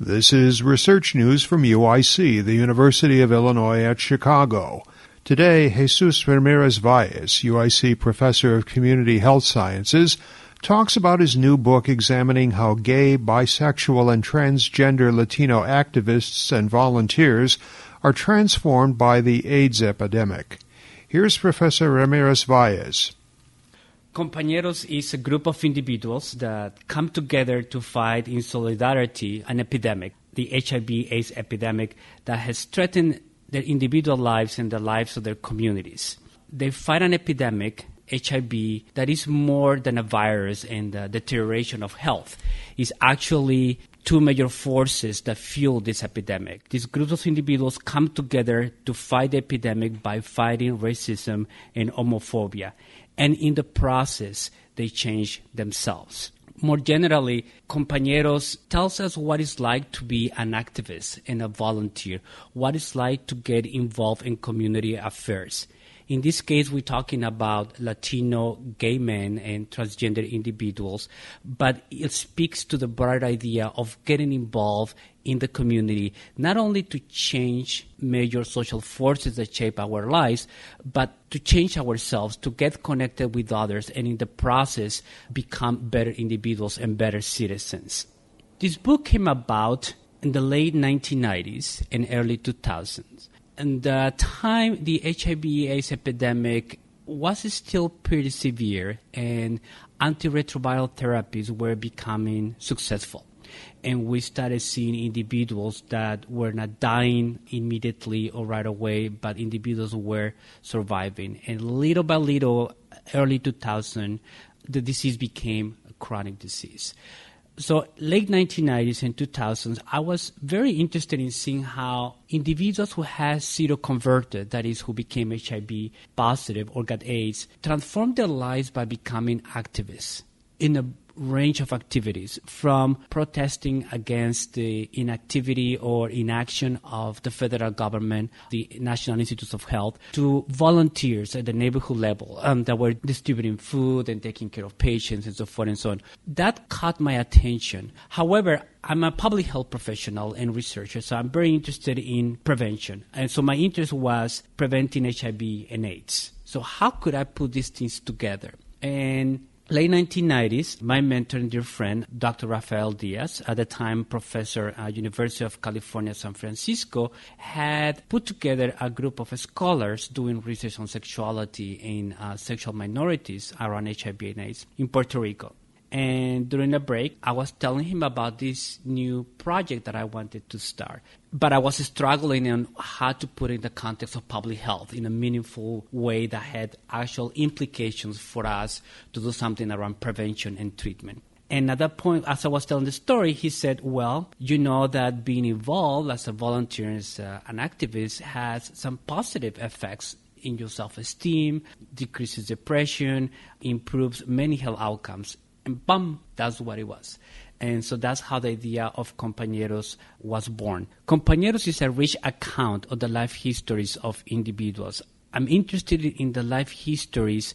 This is research news from UIC, the University of Illinois at Chicago. Today, Jesus Ramirez Valles, UIC professor of community health sciences, talks about his new book examining how gay, bisexual, and transgender Latino activists and volunteers are transformed by the AIDS epidemic. Here's Professor Ramirez Valles. Compañeros is a group of individuals that come together to fight in solidarity an epidemic, the HIV AIDS epidemic that has threatened their individual lives and the lives of their communities. They fight an epidemic, HIV, that is more than a virus and the deterioration of health. It's actually two major forces that fuel this epidemic. These groups of individuals come together to fight the epidemic by fighting racism and homophobia and in the process, they change themselves. More generally, Compañeros tells us what it's like to be an activist and a volunteer, what it's like to get involved in community affairs. In this case, we're talking about Latino gay men and transgender individuals, but it speaks to the broad idea of getting involved in the community, not only to change major social forces that shape our lives, but to change ourselves, to get connected with others, and in the process, become better individuals and better citizens. This book came about in the late 1990s and early 2000s and the time the HIV/AIDS epidemic was still pretty severe, and antiretroviral therapies were becoming successful. And we started seeing individuals that were not dying immediately or right away, but individuals were surviving. And little by little, early 2000, the disease became a chronic disease so late 1990s and 2000s, I was very interested in seeing how individuals who had seroconverted, that is, who became HIV positive or got AIDS, transformed their lives by becoming activists in a range of activities from protesting against the inactivity or inaction of the federal government, the National Institutes of Health, to volunteers at the neighborhood level um, that were distributing food and taking care of patients and so forth and so on. That caught my attention. However, I'm a public health professional and researcher, so I'm very interested in prevention. And so my interest was preventing HIV and AIDS. So how could I put these things together? And late 1990s, my mentor and dear friend, Dr. Rafael Diaz, at the time professor at University of California, San Francisco, had put together a group of scholars doing research on sexuality in uh, sexual minorities around HIV and AIDS in Puerto Rico. And during a break, I was telling him about this new project that I wanted to start. But I was struggling on how to put it in the context of public health in a meaningful way that had actual implications for us to do something around prevention and treatment. And at that point, as I was telling the story, he said, Well, you know that being involved as a volunteer, as uh, an activist, has some positive effects in your self esteem, decreases depression, improves many health outcomes and bam, that's what it was. And so that's how the idea of Compañeros was born. Compañeros is a rich account of the life histories of individuals. I'm interested in the life histories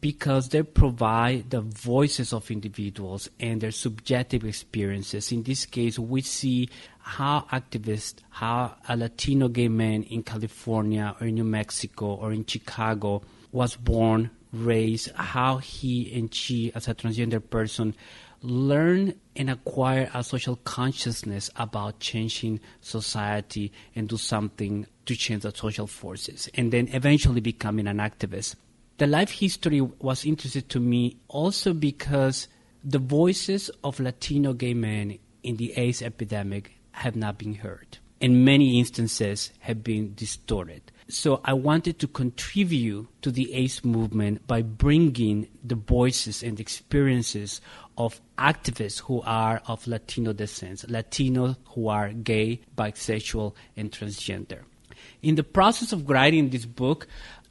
because they provide the voices of individuals and their subjective experiences. In this case, we see how activists, how a Latino gay man in California or in New Mexico or in Chicago was born, race, how he and she, as a transgender person, learn and acquire a social consciousness about changing society and do something to change the social forces, and then eventually becoming an activist. The life history was interesting to me also because the voices of Latino gay men in the AIDS epidemic have not been heard. In many instances, have been distorted. So I wanted to contribute to the AIDS movement by bringing the voices and experiences of activists who are of Latino descent, Latinos who are gay, bisexual, and transgender. In the process of writing this book,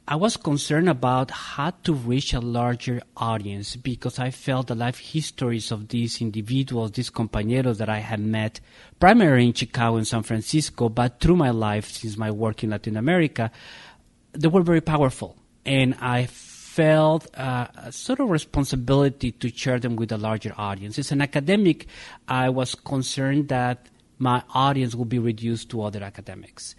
I was concerned about how to reach a larger audience because I felt the life histories of these individuals, these compañeros that I had met primarily in Chicago and San Francisco, but through my life since my work in Latin America, they were very powerful. And I felt uh, a sort of responsibility to share them with a larger audience. As an academic, I was concerned that my audience would be reduced to other academics.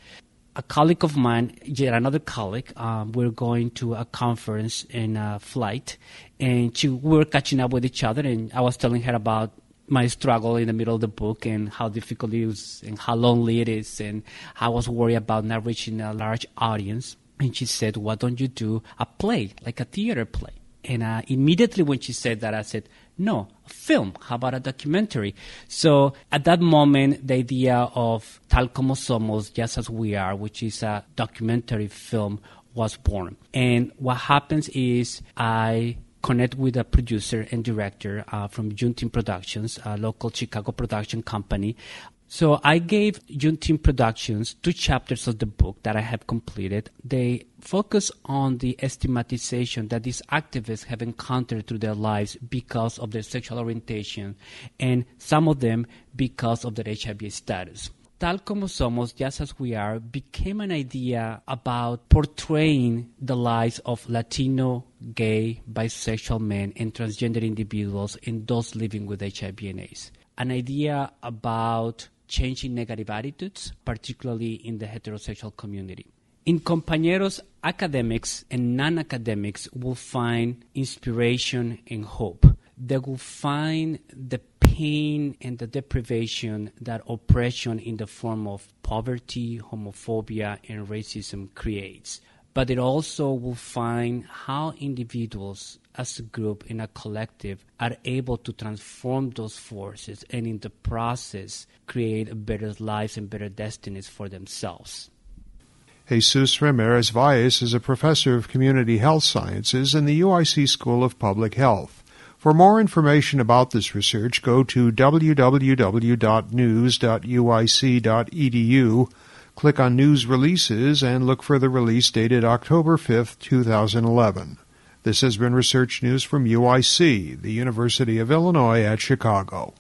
A colleague of mine, yet another colleague, um, we're going to a conference in a flight, and she, we were catching up with each other, and I was telling her about my struggle in the middle of the book and how difficult it is and how lonely it is and I was worried about not reaching a large audience. And she said, why don't you do a play, like a theater play? And uh, immediately when she said that, I said, no, a film. How about a documentary? So at that moment, the idea of Tal Como Somos, Just As We Are, which is a documentary film, was born. And what happens is I connect with a producer and director uh, from Juneteenth Productions, a local Chicago production company. So I gave Juneteenth Productions two chapters of the book that I have completed. They focus on the stigmatization that these activists have encountered through their lives because of their sexual orientation, and some of them because of their HIV status. Tal como somos, just as we are, became an idea about portraying the lives of Latino, gay, bisexual men, and transgender individuals and those living with HIV and AIDS. An idea about changing negative attitudes, particularly in the heterosexual community. In Compañeros, academics and non academics will find inspiration and hope. They will find the pain and the deprivation that oppression in the form of poverty, homophobia, and racism creates. But it also will find how individuals as a group in a collective are able to transform those forces and in the process create better lives and better destinies for themselves. Jesus Ramirez Valles is a professor of community health sciences in the UIC School of Public Health. For more information about this research, go to www.news.uic.edu, click on News Releases, and look for the release dated October 5, 2011. This has been Research News from UIC, the University of Illinois at Chicago.